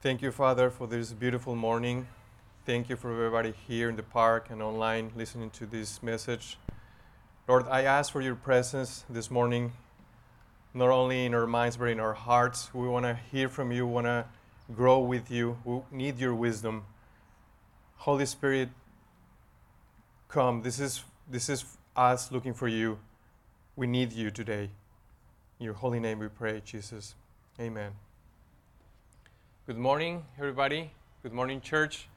Thank you, Father, for this beautiful morning. Thank you for everybody here in the park and online listening to this message. Lord, I ask for your presence this morning, not only in our minds, but in our hearts. We want to hear from you, want to grow with you. We need your wisdom. Holy Spirit, come. This is, this is us looking for you. We need you today. In your holy name we pray, Jesus. Amen. Good morning, everybody. Good morning, church.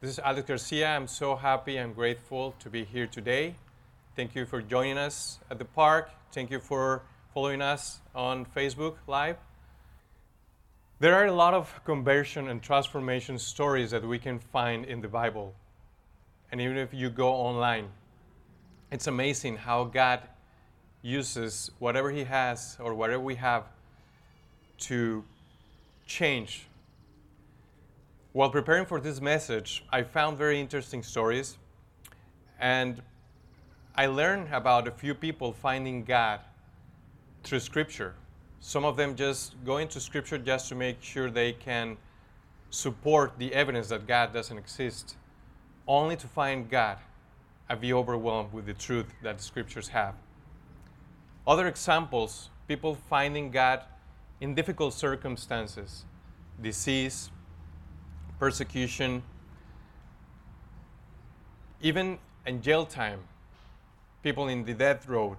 This is Alex Garcia. I'm so happy and grateful to be here today. Thank you for joining us at the park. Thank you for following us on Facebook Live. There are a lot of conversion and transformation stories that we can find in the Bible. And even if you go online, it's amazing how God uses whatever He has or whatever we have to change while preparing for this message, I found very interesting stories, and I learned about a few people finding God through Scripture. Some of them just go into Scripture just to make sure they can support the evidence that God doesn't exist, only to find God and be overwhelmed with the truth that the Scriptures have. Other examples people finding God in difficult circumstances, disease, persecution, even in jail time, people in the death row.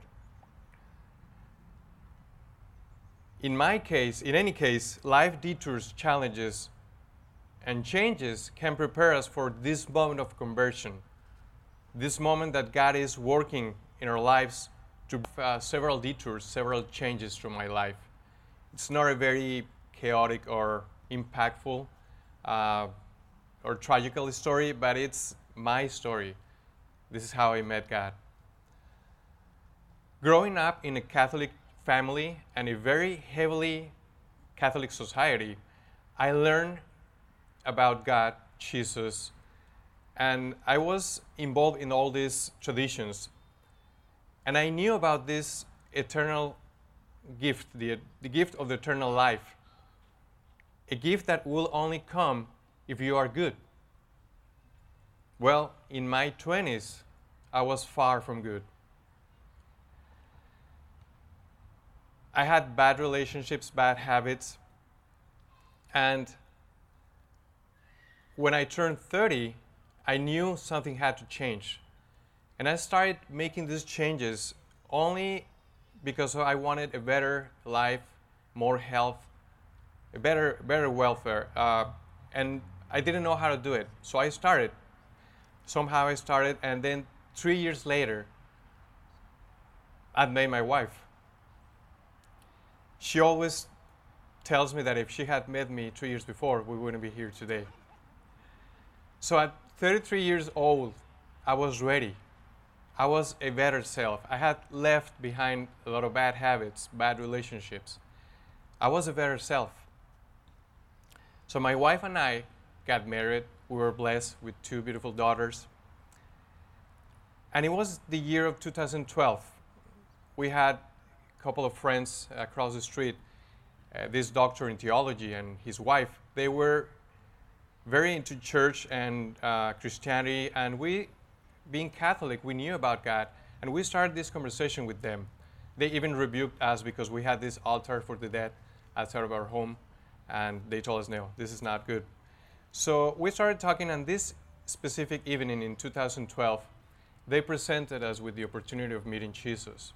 In my case, in any case, life detours, challenges, and changes can prepare us for this moment of conversion, this moment that God is working in our lives to uh, several detours, several changes through my life. It's not a very chaotic or impactful uh, or tragical story, but it's my story. This is how I met God. Growing up in a Catholic family and a very heavily Catholic society, I learned about God, Jesus, and I was involved in all these traditions. And I knew about this eternal gift, the, the gift of the eternal life a gift that will only come if you are good. Well, in my 20s, I was far from good. I had bad relationships, bad habits, and when I turned 30, I knew something had to change. And I started making these changes only because I wanted a better life, more health, better, better welfare. Uh, and I didn't know how to do it. So I started. Somehow I started, and then three years later, I met my wife. She always tells me that if she had met me three years before, we wouldn't be here today. So at 33 years old, I was ready. I was a better self. I had left behind a lot of bad habits, bad relationships. I was a better self. So my wife and I got married. We were blessed with two beautiful daughters. And it was the year of 2012. We had a couple of friends across the street, uh, this doctor in theology and his wife. They were very into church and uh, Christianity, and we, being Catholic, we knew about God, and we started this conversation with them. They even rebuked us because we had this altar for the dead outside of our home and they told us, no, this is not good. So we started talking, and this specific evening in 2012, they presented us with the opportunity of meeting Jesus.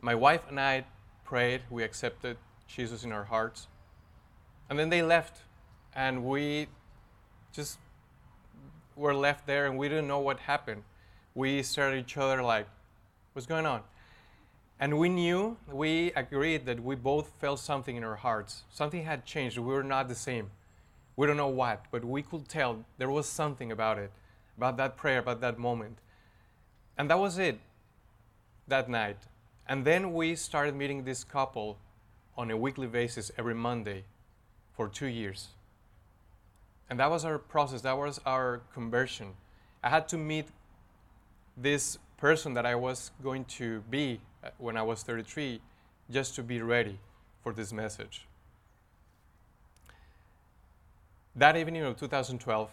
My wife and I prayed, we accepted Jesus in our hearts, and then they left, and we just were left there, and we didn't know what happened. We stared at each other like, what's going on? And we knew, we agreed that we both felt something in our hearts. Something had changed. We were not the same. We don't know what, but we could tell there was something about it, about that prayer, about that moment. And that was it that night. And then we started meeting this couple on a weekly basis every Monday for two years. And that was our process, that was our conversion. I had to meet this person that I was going to be uh, when I was 33 just to be ready for this message. That evening of 2012,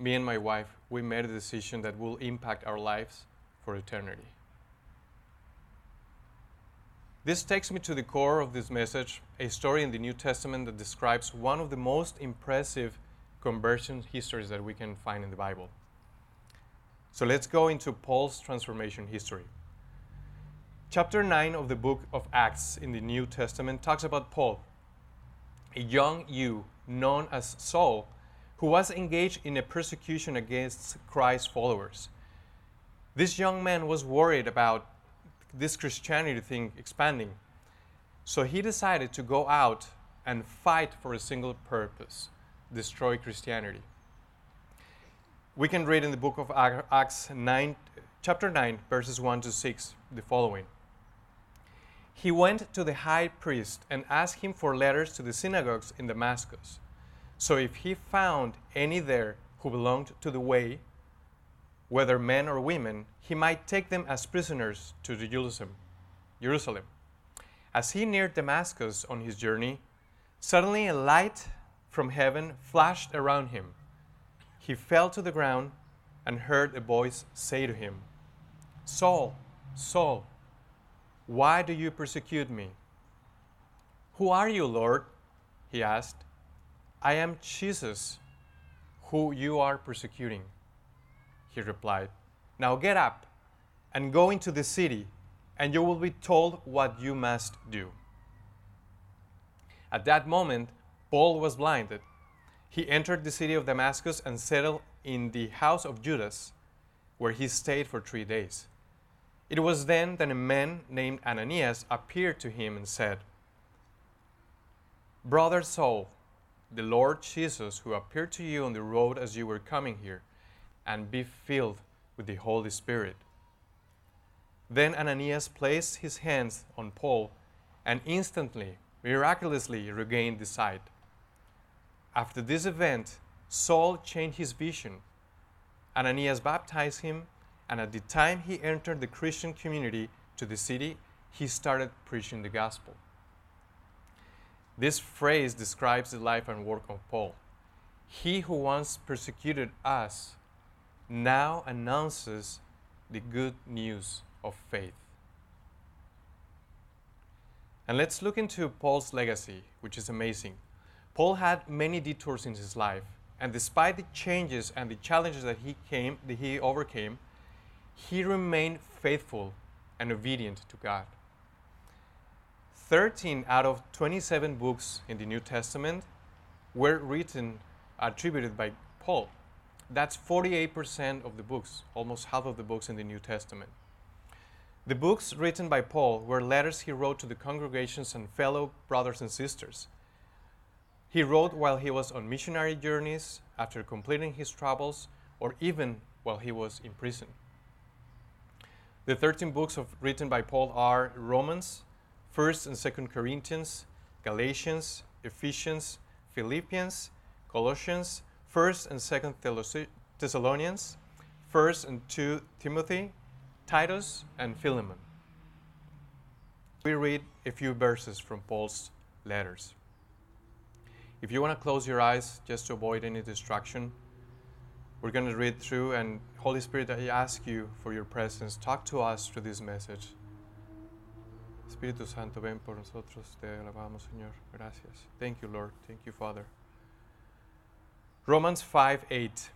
me and my wife, we made a decision that will impact our lives for eternity. This takes me to the core of this message a story in the New Testament that describes one of the most impressive conversion histories that we can find in the Bible. So let's go into Paul's transformation history. Chapter 9 of the book of Acts in the New Testament talks about Paul, a young youth known as Saul, who was engaged in a persecution against Christ's followers. This young man was worried about this Christianity thing expanding. So he decided to go out and fight for a single purpose destroy Christianity. We can read in the book of Acts 9, chapter 9, verses 1 to 6, the following. He went to the high priest and asked him for letters to the synagogues in Damascus. So if he found any there who belonged to the way, whether men or women, he might take them as prisoners to Jerusalem. Jerusalem. As he neared Damascus on his journey, suddenly a light from heaven flashed around him. He fell to the ground and heard a voice say to him, Saul, Saul, why do you persecute me? Who are you, Lord? He asked. I am Jesus, who you are persecuting. He replied, Now get up and go into the city, and you will be told what you must do. At that moment, Paul was blinded. He entered the city of Damascus and settled in the house of Judas, where he stayed for three days. It was then that a man named Ananias appeared to him and said, Brother Saul, the Lord Jesus, who appeared to you on the road as you were coming here, and be filled with the Holy Spirit. Then Ananias placed his hands on Paul and instantly, miraculously regained the sight. After this event, Saul changed his vision. Ananias baptized him, and at the time he entered the Christian community to the city, he started preaching the gospel. This phrase describes the life and work of Paul. He who once persecuted us now announces the good news of faith. And let's look into Paul's legacy, which is amazing. Paul had many detours in his life, and despite the changes and the challenges that he came that he overcame, he remained faithful and obedient to God. 13 out of 27 books in the New Testament were written attributed by Paul. That's 48% of the books, almost half of the books in the New Testament. The books written by Paul were letters he wrote to the congregations and fellow brothers and sisters. He wrote while he was on missionary journeys, after completing his travels, or even while he was in prison. The 13 books of, written by Paul are Romans, 1st and 2nd Corinthians, Galatians, Ephesians, Philippians, Colossians, 1st and 2nd Thessalonians, 1st and 2 Timothy, Titus, and Philemon. We read a few verses from Paul's letters. If you want to close your eyes just to avoid any distraction, we're going to read through, and Holy Spirit, I ask you for your presence. Talk to us through this message. Espíritu Santo, ven por nosotros. Te alabamos, Señor. Gracias. Thank you, Lord. Thank you, Father. Romans 5 8.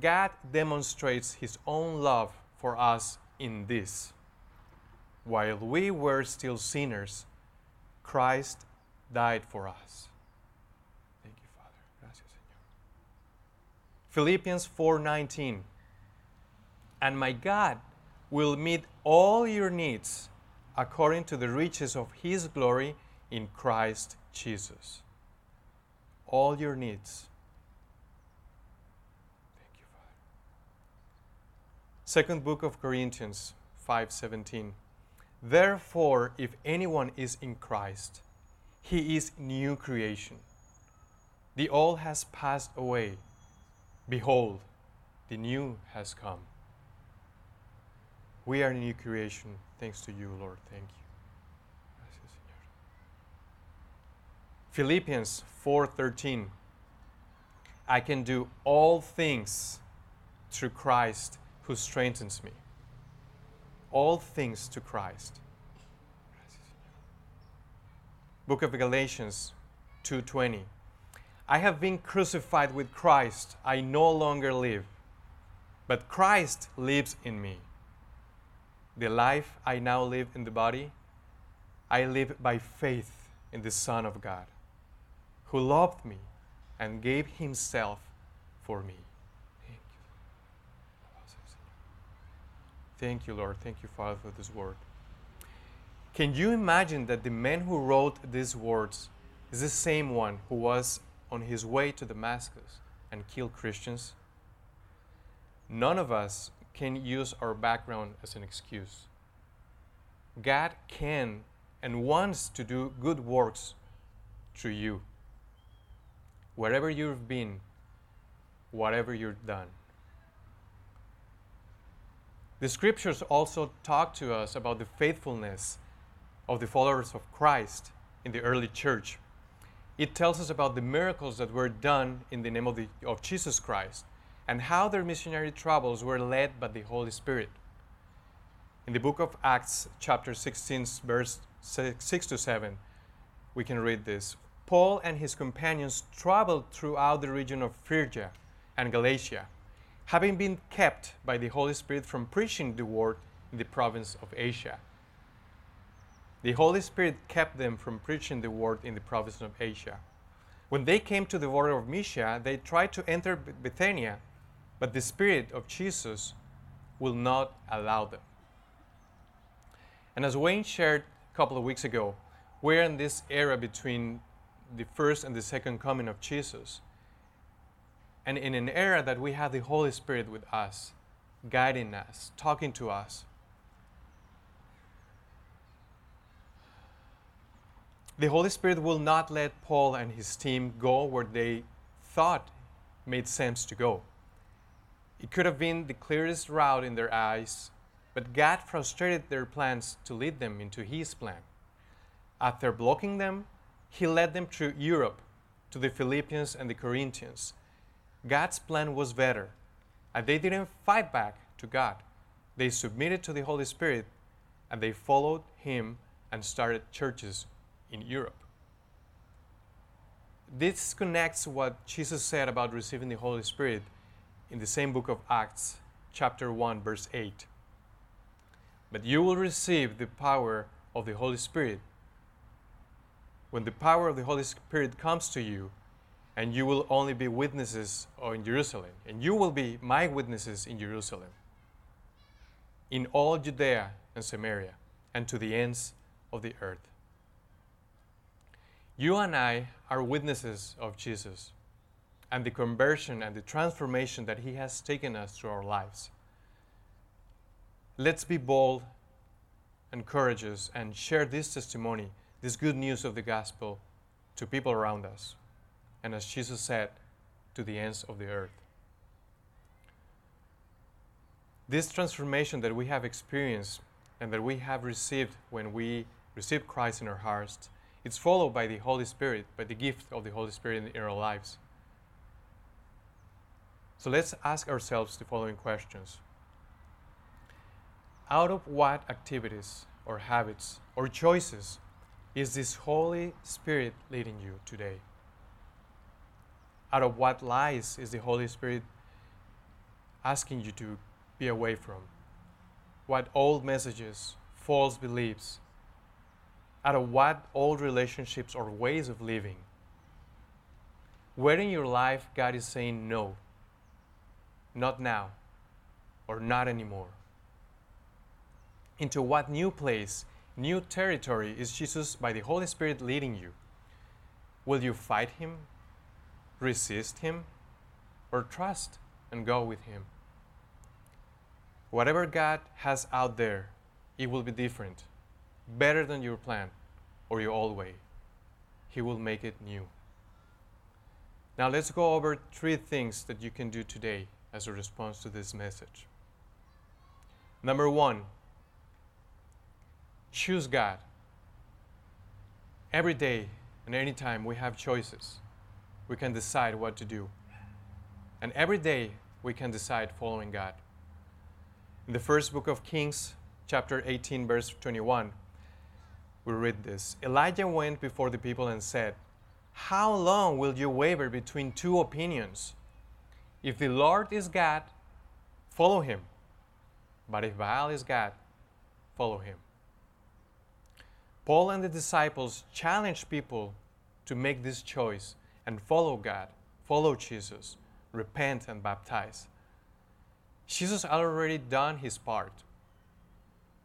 God demonstrates his own love for us in this. While we were still sinners, Christ died for us. Philippians 4:19. And my God will meet all your needs according to the riches of his glory in Christ Jesus. All your needs. Thank you, Father. Second book of Corinthians 5:17. Therefore, if anyone is in Christ, he is new creation. The old has passed away Behold, the new has come. We are a new creation thanks to you, Lord. Thank you. Philippians 4:13 I can do all things through Christ who strengthens me. All things to Christ. Book of Galatians 2:20. I have been crucified with Christ. I no longer live, but Christ lives in me. The life I now live in the body, I live by faith in the Son of God, who loved me and gave himself for me. Thank you. Lord. Thank you, Father, for this word. Can you imagine that the man who wrote these words is the same one who was on his way to Damascus and kill Christians? None of us can use our background as an excuse. God can and wants to do good works through you. Wherever you've been, whatever you've done. The scriptures also talk to us about the faithfulness of the followers of Christ in the early church. It tells us about the miracles that were done in the name of, the, of Jesus Christ and how their missionary travels were led by the Holy Spirit. In the book of Acts, chapter 16, verse 6 to 7, we can read this. Paul and his companions traveled throughout the region of Phrygia and Galatia, having been kept by the Holy Spirit from preaching the word in the province of Asia. The Holy Spirit kept them from preaching the word in the province of Asia. When they came to the border of Mysia, they tried to enter Bithynia, but the Spirit of Jesus will not allow them. And as Wayne shared a couple of weeks ago, we're in this era between the first and the second coming of Jesus. And in an era that we have the Holy Spirit with us, guiding us, talking to us. The Holy Spirit will not let Paul and his team go where they thought made sense to go. It could have been the clearest route in their eyes, but God frustrated their plans to lead them into His plan. After blocking them, He led them through Europe to the Philippians and the Corinthians. God's plan was better, and they didn't fight back to God. They submitted to the Holy Spirit and they followed Him and started churches in Europe. This connects what Jesus said about receiving the Holy Spirit in the same book of Acts, chapter 1, verse 8. But you will receive the power of the Holy Spirit. When the power of the Holy Spirit comes to you, and you will only be witnesses in Jerusalem, and you will be my witnesses in Jerusalem, in all Judea and Samaria, and to the ends of the earth. You and I are witnesses of Jesus and the conversion and the transformation that He has taken us through our lives. Let's be bold and courageous and share this testimony, this good news of the gospel, to people around us. And as Jesus said, to the ends of the earth. This transformation that we have experienced and that we have received when we receive Christ in our hearts, it's followed by the Holy Spirit, by the gift of the Holy Spirit in our lives. So let's ask ourselves the following questions Out of what activities or habits or choices is this Holy Spirit leading you today? Out of what lies is the Holy Spirit asking you to be away from? What old messages, false beliefs? Out of what old relationships or ways of living? Where in your life God is saying no? not now, or not anymore? Into what new place, new territory is Jesus by the Holy Spirit leading you? Will you fight Him, resist Him, or trust and go with Him? Whatever God has out there, it will be different, better than your plan or your old way. He will make it new. Now let's go over three things that you can do today as a response to this message. Number one, choose God. Every day and anytime we have choices. We can decide what to do. And every day we can decide following God. In the first book of Kings, chapter 18, verse 21, we read this Elijah went before the people and said, How long will you waver between two opinions? If the Lord is God, follow him. But if Baal is God, follow him. Paul and the disciples challenged people to make this choice and follow God, follow Jesus, repent and baptize. Jesus already done his part.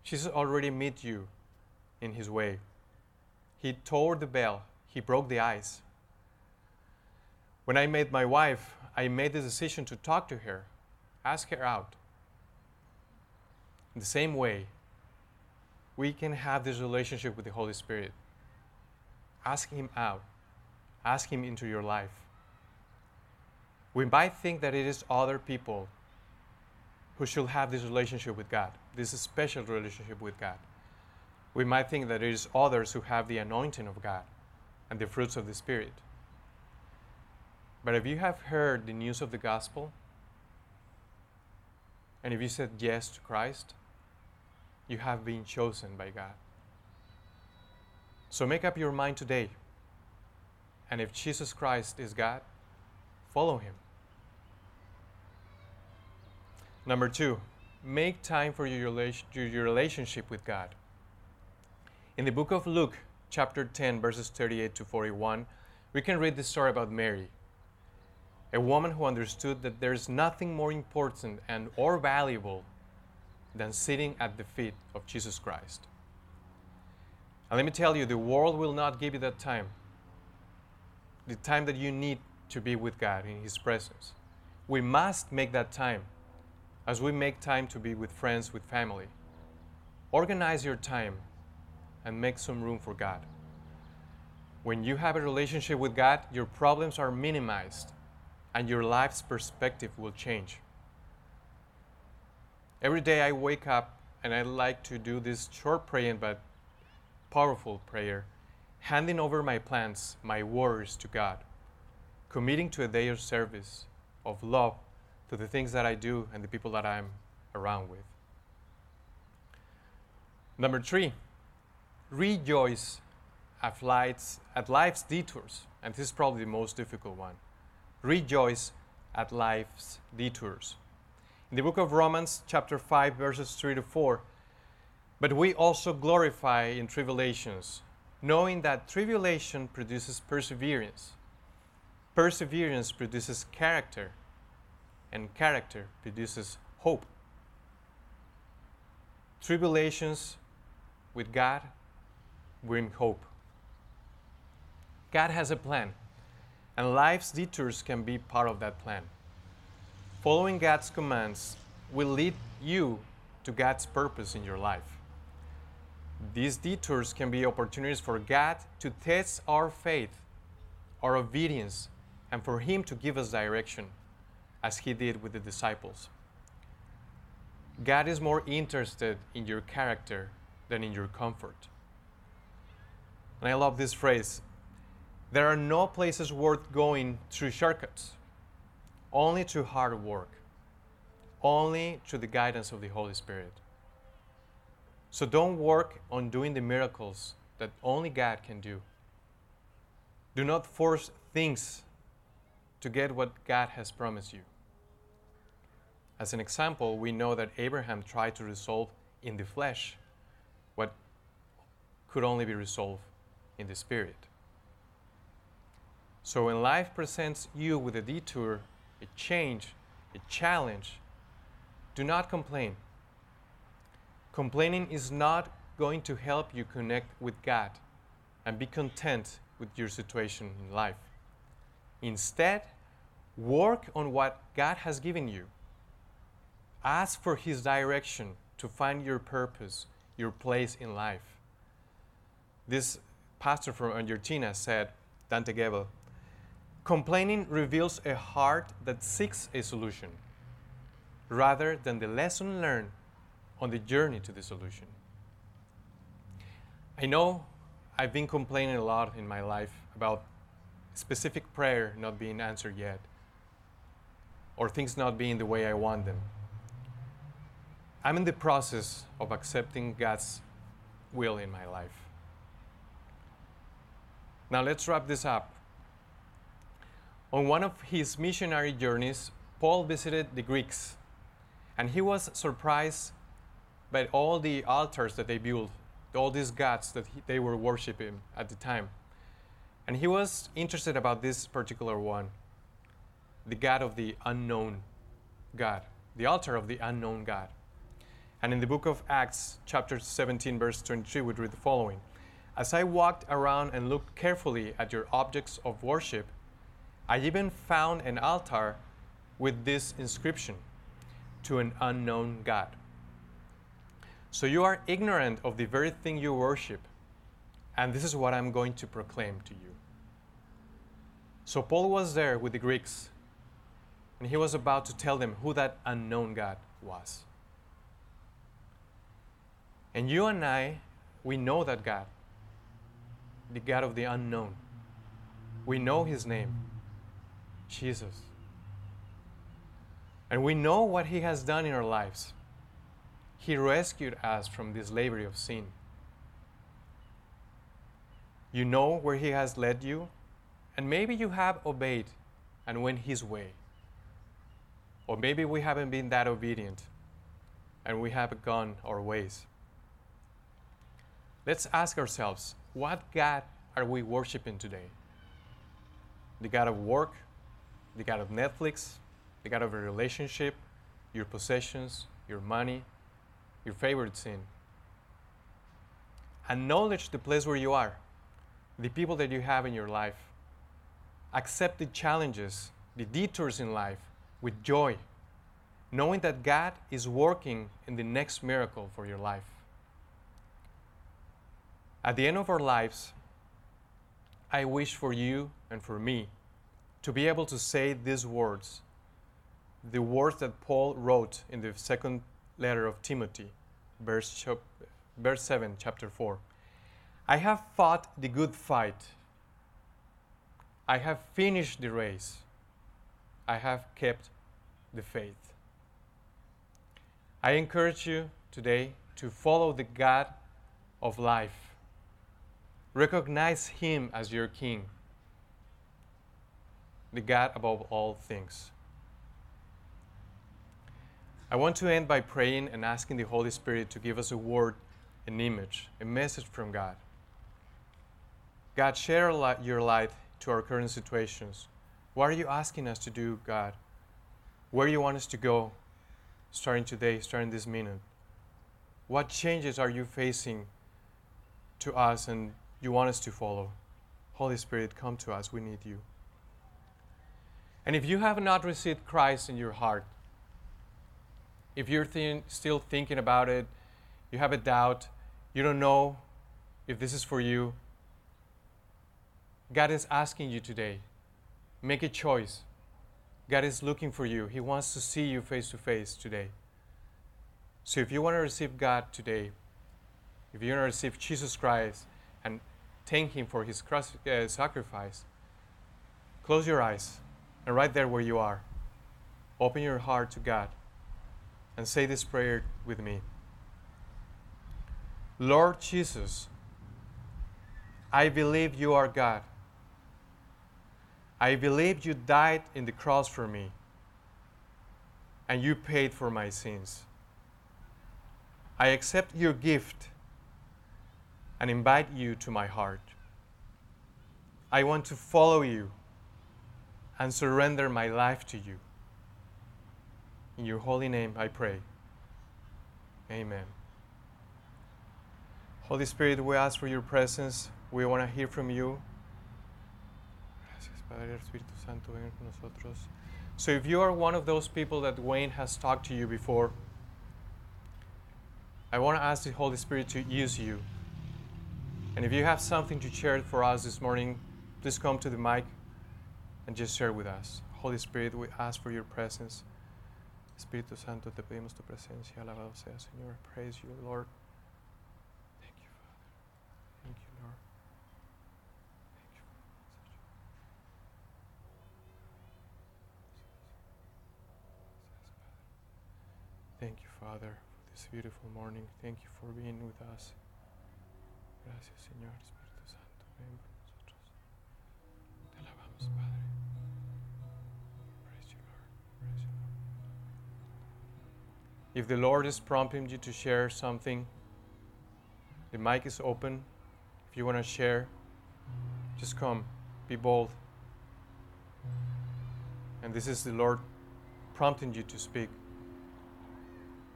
Jesus already met you in his way. He tore the veil, he broke the ice. When I met my wife, I made the decision to talk to her, ask her out. In the same way, we can have this relationship with the Holy Spirit. Ask Him out, ask Him into your life. We might think that it is other people who should have this relationship with God, this special relationship with God. We might think that it is others who have the anointing of God and the fruits of the Spirit. But if you have heard the news of the gospel, and if you said yes to Christ, you have been chosen by God. So make up your mind today. And if Jesus Christ is God, follow him. Number two, make time for your, relationship with God. In the book of Luke, chapter 10, verses 38 to 41, we can read the story about Mary, a woman who understood that there is nothing more important and or valuable than sitting at the feet of Jesus Christ. And let me tell you, the world will not give you that time. The time that you need to be with God in His presence. We must make that time as we make time to be with friends, with family. Organize your time and make some room for God. When you have a relationship with God, your problems are minimized and your life's perspective will change. Every day I wake up and I like to do this short praying but powerful prayer, handing over my plans, my worries to God, committing to a day of service, of love to the things that I do and the people that I'm around with. Number three, rejoice at life's, at life's detours. And this is probably the most difficult one. Rejoice at life's detours in the book of Romans, chapter 5, verses 3 to 4. But we also glorify in tribulations, knowing that tribulation produces perseverance. Perseverance produces character, and character produces hope. Tribulations with God bring hope. God has a plan, and life's detours can be part of that plan. Following God's commands will lead you to God's purpose in your life. These detours can be opportunities for God to test our faith, our obedience, and for Him to give us direction, as He did with the disciples. God is more interested in your character than in your comfort. And I love this phrase there are no places worth going through shortcuts only through hard work, only through the guidance of the Holy Spirit. So don't work on doing the miracles that only God can do. Do not force things to get what God has promised you. As an example, we know that Abraham tried to resolve in the flesh what could only be resolved in the spirit. So when life presents you with a detour a change, a challenge, do not complain. Complaining is not going to help you connect with God and be content with your situation in life. Instead, work on what God has given you. Ask for His direction to find your purpose, your place in life. This pastor from Argentina said, Dante Gebel, Complaining reveals a heart that seeks a solution rather than the lesson learned on the journey to the solution. I know I've been complaining a lot in my life about specific prayer not being answered yet. or things not being the way I want them. I'm in the process of accepting God's will in my life. Now let's wrap this up. On one of his missionary journeys, Paul visited the Greeks, and he was surprised by all the altars that they built, all these gods that he, they were worshiping at the time. And he was interested about this particular one, the God of the unknown God, the altar of the unknown God. And in the book of Acts, chapter 17, verse 23, we read the following As I walked around and looked carefully at your objects of worship, I even found an altar with this inscription to an unknown God. So you are ignorant of the very thing you worship, and this is what I'm going to proclaim to you. So Paul was there with the Greeks, and he was about to tell them who that unknown God was. And you and I, we know that God, the God of the unknown. We know his name, Jesus. And we know what he has done in our lives. He rescued us from the slavery of sin. You know where he has led you, and maybe you have obeyed and went his way. Or maybe we haven't been that obedient and we have gone our ways. Let's ask ourselves what God are we worshiping today? The God of work, the God of Netflix, the God of a relationship, your possessions, your money, your favorite sin. Acknowledge the place where you are, the people that you have in your life. Accept the challenges, the detours in life with joy, knowing that God is working in the next miracle for your life. At the end of our lives, I wish for you and for me to be able to say these words, the words that Paul wrote in the second letter of Timothy, verse, verse 7, chapter 4. I have fought the good fight. I have finished the race. I have kept the faith. I encourage you today to follow the God of life Recognize Him as your King, the God above all things. I want to end by praying and asking the Holy Spirit to give us a word, an image, a message from God. God, share your light to our current situations. What are you asking us to do, God? Where do you want us to go starting today, starting this minute? What changes are you facing to us and you want us to follow. Holy Spirit, come to us. We need you. And if you have not received Christ in your heart, if you're still thinking about it, you have a doubt, you don't know if this is for you, God is asking you today make a choice. God is looking for you. He wants to see you face to face today. So if you want to receive God today, if you want to receive Jesus Christ and thank Him for His cross, uh, sacrifice, close your eyes and right there where you are, open your heart to God and say this prayer with me. Lord Jesus, I believe you are God. I believe you died in the cross for me and you paid for my sins. I accept your gift and invite you to my heart. I want to follow you and surrender my life to you. In your holy name I pray. Amen. Holy Spirit, we ask for your presence. We want to hear from you. So, if you are one of those people that Wayne has talked to you before, I want to ask the Holy Spirit to use you and if you have something to share for us this morning, please come to the mic and just share with us. Holy Spirit, we ask for your presence. Espíritu Santo, te pedimos tu presencia. Alabado sea, Señor. Praise you, Lord. Thank you, Father. Thank you, Lord. Thank you. Thank you, Father, for this beautiful morning. Thank you for being with us. Gracias, Señor Espíritu Santo. Ven nosotros. Te alabamos, Padre. Praise you, Lord. Praise you, Lord. If the Lord is prompting you to share something, the mic is open. If you want to share, just come. Be bold. And this is the Lord prompting you to speak.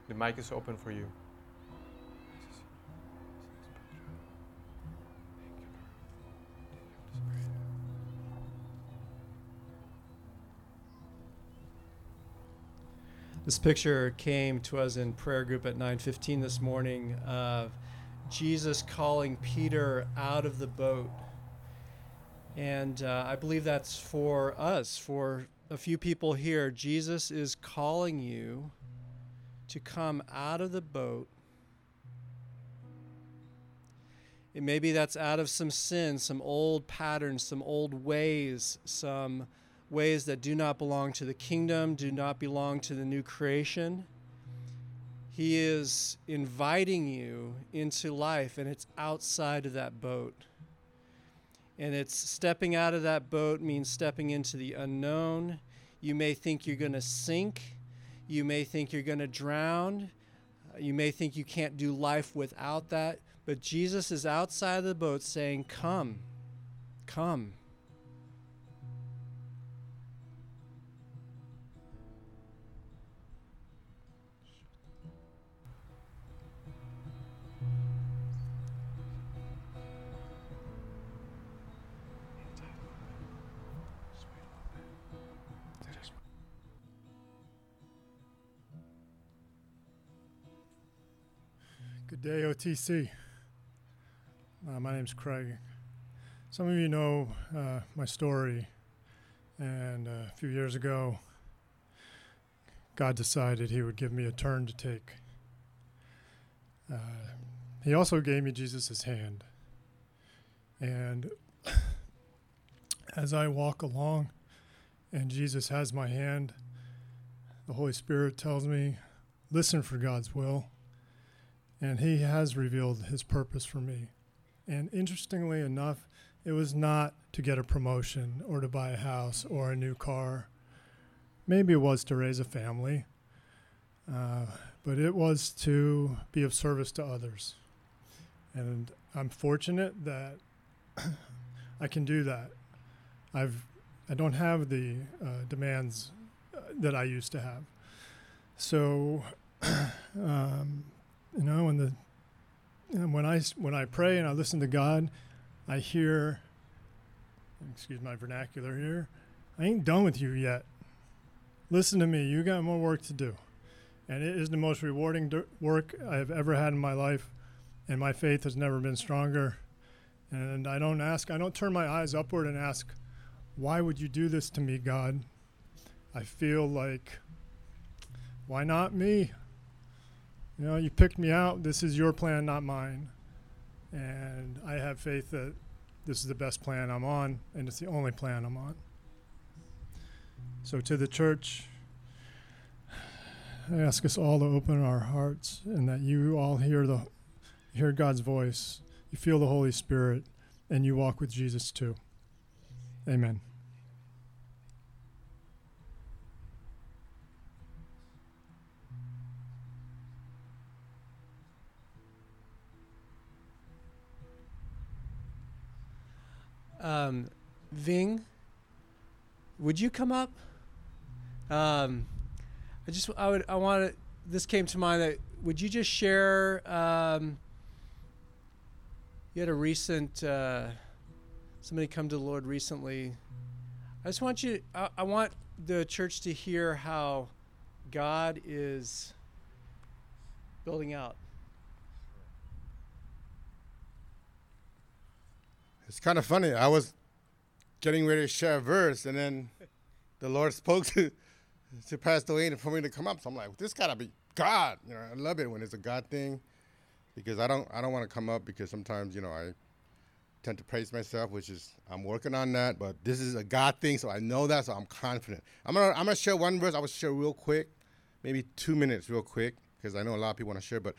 The mic is open for you. This picture came to us in prayer group at 9:15 this morning of Jesus calling Peter out of the boat. And uh, I believe that's for us, for a few people here. Jesus is calling you to come out of the boat. And maybe that's out of some sin, some old patterns, some old ways, some ways that do not belong to the kingdom, do not belong to the new creation. He is inviting you into life, and it's outside of that boat. And it's stepping out of that boat means stepping into the unknown. You may think you're going to sink. You may think you're going to drown. Uh, you may think you can't do life without that. But Jesus is outside of the boat saying, Come, come. Day, OTC. Uh, my name's Craig. Some of you know uh, my story, and uh, a few years ago, God decided He would give me a turn to take. Uh, he also gave me Jesus' hand. And as I walk along and Jesus has my hand, the Holy Spirit tells me, listen for God's will and he has revealed his purpose for me. And interestingly enough, it was not to get a promotion or to buy a house or a new car. Maybe it was to raise a family, uh, but it was to be of service to others. And I'm fortunate that I can do that. I've I don't have the uh, demands uh, that I used to have. So um, you know, when the and when I when I pray and I listen to God, I hear. Excuse my vernacular here. I ain't done with you yet. Listen to me. You got more work to do, and it is the most rewarding work I have ever had in my life, and my faith has never been stronger. And I don't ask. I don't turn my eyes upward and ask, "Why would you do this to me, God?" I feel like, "Why not me?" You know, you picked me out. This is your plan, not mine. And I have faith that this is the best plan I'm on, and it's the only plan I'm on. So, to the church, I ask us all to open our hearts and that you all hear the hear God's voice, you feel the Holy Spirit, and you walk with Jesus too. Amen. Um, Ving, would you come up? Um, I just I would I want. This came to mind that would you just share? Um, you had a recent uh, somebody come to the Lord recently. I just want you. I, I want the church to hear how God is building out It's kind of funny. I was getting ready to share a verse, and then the Lord spoke to to Pastor Wayne for me to come up. So I'm like, this gotta be God. You know, I love it when it's a God thing because I don't I don't want to come up because sometimes you know I tend to praise myself, which is I'm working on that. But this is a God thing, so I know that, so I'm confident. I'm gonna I'm gonna share one verse. I will share real quick maybe two minutes, real quick, because I know a lot of people want to share. But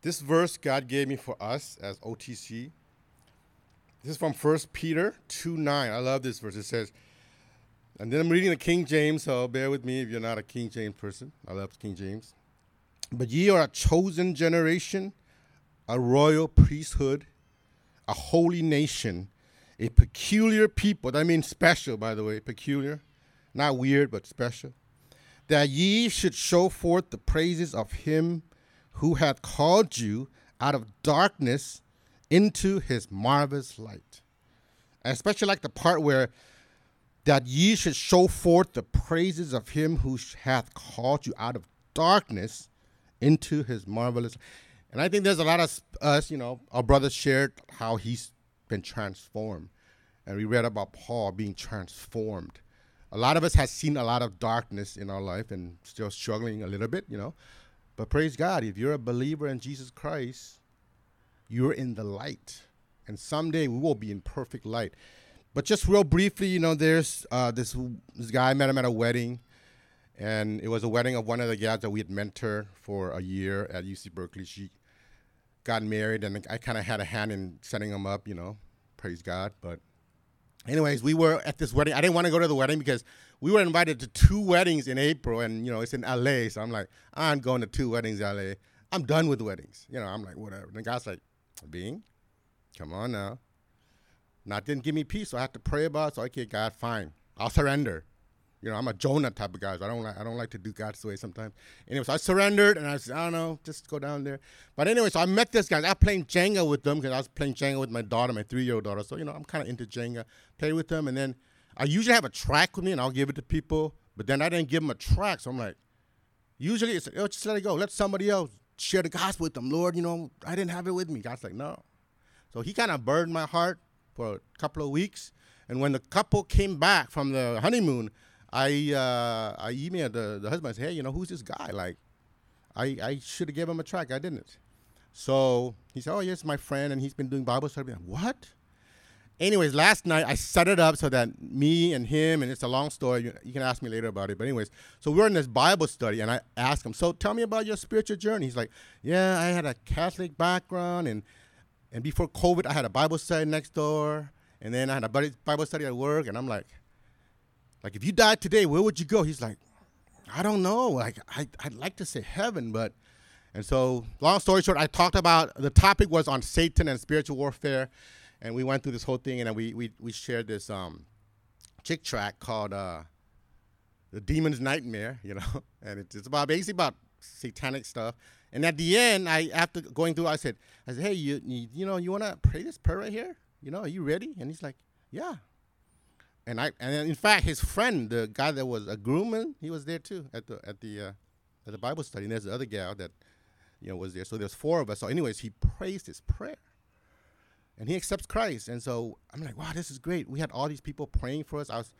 this verse God gave me for us as OTC. This is from 1 Peter 2 9. I love this verse. It says, and then I'm reading the King James, so bear with me if you're not a King James person. I love King James. But ye are a chosen generation, a royal priesthood, a holy nation, a peculiar people. That means special, by the way, peculiar. Not weird, but special. That ye should show forth the praises of him who hath called you out of darkness into his marvelous light. I especially like the part where that ye should show forth the praises of him who hath called you out of darkness into his marvelous. And I think there's a lot of us, you know, our brothers shared how he's been transformed. And we read about Paul being transformed. A lot of us has seen a lot of darkness in our life and still struggling a little bit, you know. But praise God, if you're a believer in Jesus Christ, you're in the light. And someday we will be in perfect light. But just real briefly, you know, there's uh, this this guy I met him at a wedding, and it was a wedding of one of the guys that we had mentored for a year at UC Berkeley. She got married, and I kind of had a hand in setting him up, you know, praise God. But, anyways, we were at this wedding. I didn't want to go to the wedding because we were invited to two weddings in April, and you know, it's in LA. So I'm like, I'm going to two weddings in LA. I'm done with weddings. You know, I'm like, whatever. And guy's like, Being, come on now. Not didn't give me peace, so I had to pray about it. So okay, God, fine, I'll surrender. You know, I'm a Jonah type of guy. So I don't like I don't like to do God's way sometimes. Anyway, so I surrendered and I said, I don't know, just go down there. But anyway, so I met this guy. I playing Jenga with them because I was playing Jenga with my daughter, my three year old daughter. So you know, I'm kind of into Jenga. Play with them, and then I usually have a tract with me, and I'll give it to people. But then I didn't give them a tract, so I'm like, usually it's oh, just let it go. Let somebody else share the gospel with them. Lord, you know, I didn't have it with me. God's like, no. So he kind of burdened my heart for a couple of weeks. And when the couple came back from the honeymoon, I uh, I emailed the, the husband. I said, "Hey, you know who's this guy? Like, I I should have given him a tract. I didn't." So he said, "Oh yes, my friend, and he's been doing Bible study." Like, what? Anyways, last night I set it up so that me and him, and it's a long story. You, you can ask me later about it. But anyways, so we're in this Bible study, and I asked him, "So tell me about your spiritual journey." He's like, "Yeah, I had a Catholic background, and and before COVID, I had a Bible study next door, and then I had a Bible study at work, and I'm like." Like, if you died today, where would you go? He's like, I don't know. Like, I, I'd like to say heaven, but. And so, long story short, I talked about the topic was on Satan and spiritual warfare. And we went through this whole thing, and we, we, we shared this um, Chick tract called uh, The Demon's Nightmare, you know. And it's, it's about basically about satanic stuff. And at the end, I after going through, I said, I said, hey, you you, you know, you want to pray this prayer right here? You know, are you ready? And he's like, yeah and I and in fact his friend, the guy that was a groomman, he was there too at the at the uh, at the Bible study. And there's the other gal that you know was there. So there's four of us. So anyways, he prays this prayer, and he accepts Christ. And so I'm like, wow, this is great. We had all these people praying for us. I was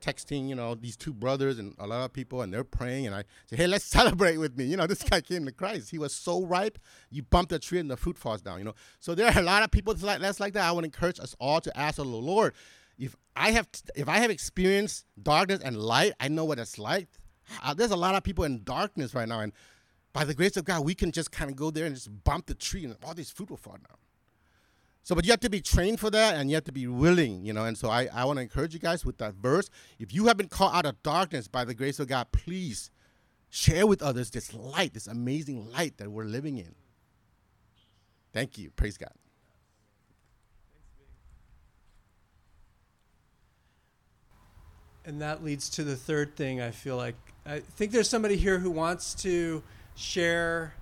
texting, you know, these two brothers and a lot of people, and they're praying. And I said, hey, let's celebrate with me. You know, this guy came to Christ. He was so ripe. You bump the tree and the fruit falls down. You know, so there are a lot of people that's like that's like that. I would encourage us all to ask the Lord if I have if I have experienced darkness and light, I know what it's like. Uh, there's a lot of people in darkness right now, and by the grace of God, we can just kind of go there and just bump the tree, and all these fruit will fall down. So, but you have to be trained for that, and you have to be willing, you know. And so, I, I want to encourage you guys with that verse. If you have been called out of darkness by the grace of God, please share with others this light, this amazing light that we're living in. Thank you. Praise God. and that leads to the third thing I feel like I think there's somebody here who wants to share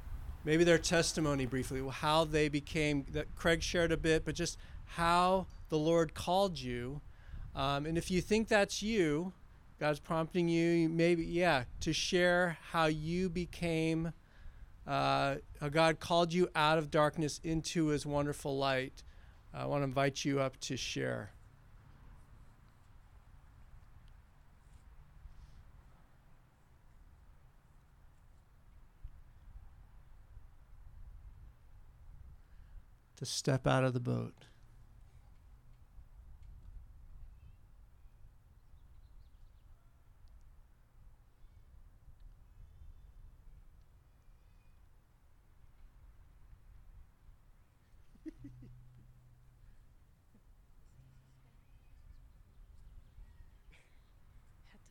maybe their testimony briefly how they became that Craig shared a bit but just how the Lord called you. Um, and if you think that's you God's prompting you maybe yeah to share how you became uh, how God called you out of darkness into his wonderful light I want to invite you up to share to step out of the boat.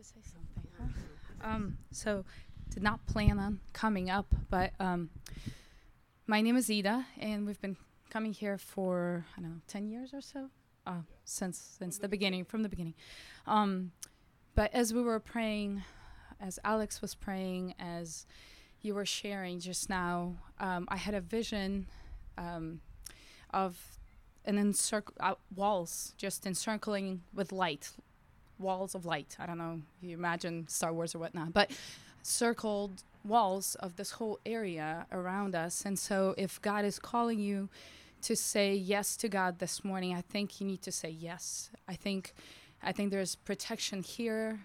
say something. Um, so, did not plan on coming up, but um, my name is Ida, and we've been coming here for I don't know ten years or so, uh, since since the beginning, from the beginning. Um, but as we were praying, as Alex was praying, as you were sharing just now, um, I had a vision um, of an encirc- uh, walls just encircling with light, walls of light. I don't know if you imagine Star Wars or whatnot, but circled walls of this whole area around us. And so, if God is calling you to say yes to God this morning, I think you need to say yes. I think, I think there's protection here,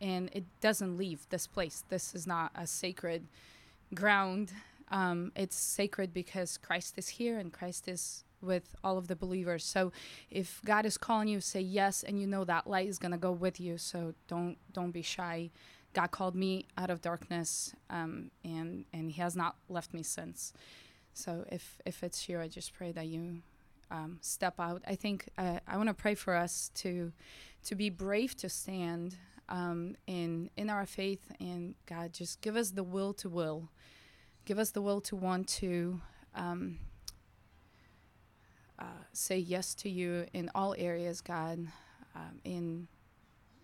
and it doesn't leave this place. This is not a sacred ground. Um, it's sacred because Christ is here and Christ is with all of the believers. So if God is calling you, say yes, and you know that light is gonna go with you. So don't don't be shy. God called me out of darkness, um, and and He has not left me since. So if if it's you, I just pray that you um, step out. I think uh, I want to pray for us to to be brave to stand um, in in our faith, and God just give us the will to will, give us the will to want to. Um, uh, say yes to you in all areas, God, um, in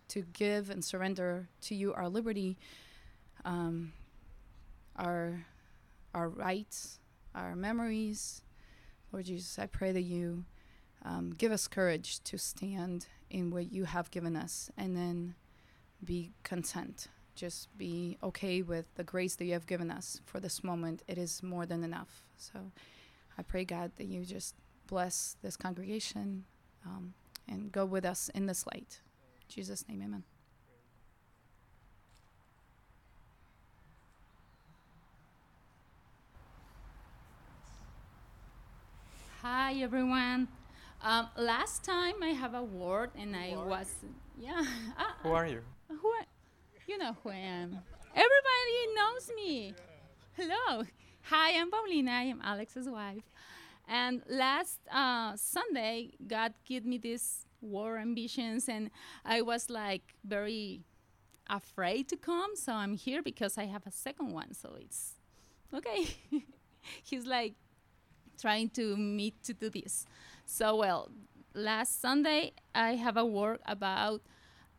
to give and surrender to you our liberty, um, our our rights, our memories. Lord Jesus, I pray that you um, give us courage to stand in what you have given us, and then be content. Just be okay with the grace that you have given us for this moment. It is more than enough. So, I pray, God, that you just bless this congregation um, and go with us in this light. In Jesus' name, amen. Hi everyone. Um, last time I have a word and I was yeah. Uh, Who are you? who I, you know who I am. Everybody knows me. Hello. Hi, I'm Paulina. I am Alex's wife. And last uh, Sunday, God gave me these war ambitions, and I was like very afraid to come. So I'm here because I have a second one. So it's okay. He's like trying to meet to do this. So well, last Sunday I have a work about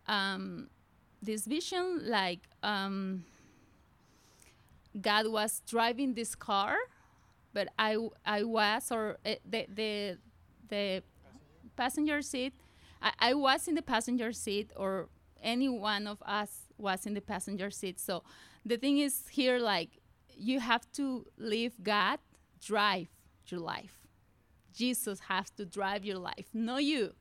um, this vision, like um, God was driving this car but I I was or uh, the the the passenger seat. I, I was in the passenger seat, or any one of us was in the passenger seat. So the thing is here, like you have to leave God drive your life. Jesus has to drive your life, not you.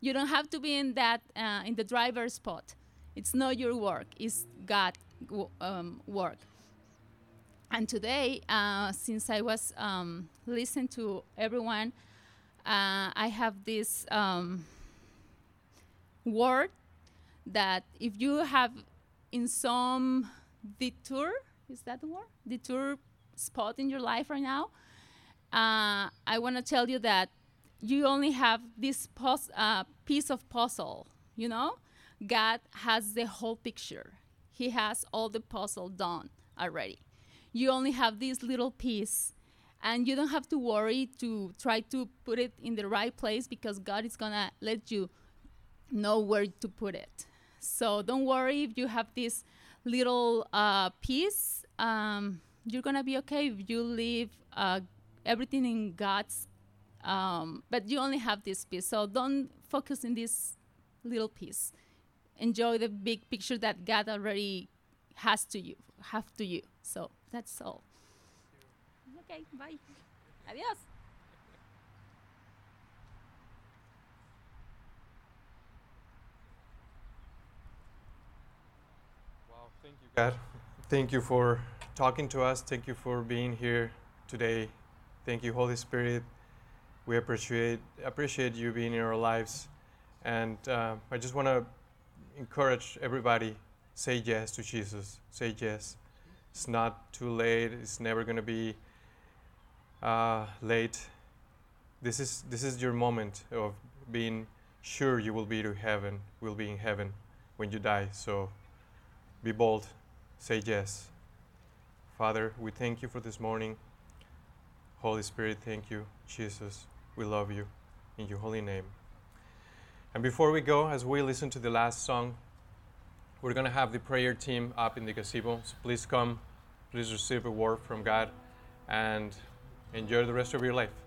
You don't have to be in that uh, in the driver's spot. It's not your work. It's God um, work. And today, uh, since I was um, listening to everyone, uh, I have this um, word that if you have in some detour, is that the word? Detour spot in your life right now, uh, I want to tell you that you only have this pos- uh, piece of puzzle, you know? God has the whole picture. He has all the puzzle done already you only have this little piece and you don't have to worry to try to put it in the right place because God is gonna let you know where to put it. So don't worry if you have this little uh, piece. Um, you're gonna be okay if you leave everything in God's. Um, but you only have this piece, so don't focus in this little piece. Enjoy the big picture that God already has to you, have to you. So that's all. Okay, bye. Adios. Wow, thank you, God. Thank you for talking to us. Thank you for being here today. Thank you, Holy Spirit. We appreciate appreciate you being in our lives, and uh, I just want to encourage everybody: say yes to Jesus. Say yes. It's not too late. It's never going to be uh, late. This is this is your moment of being sure you will be to heaven. Will be in heaven when you die. So Be bold. Say yes. Father, we thank you for this morning. Holy Spirit, thank you. Jesus, we love you. In your holy name. And before we go, as we listen to the last song, we're going to have the prayer team up in the gazebo. So please come, please receive a word from God, and enjoy the rest of your life.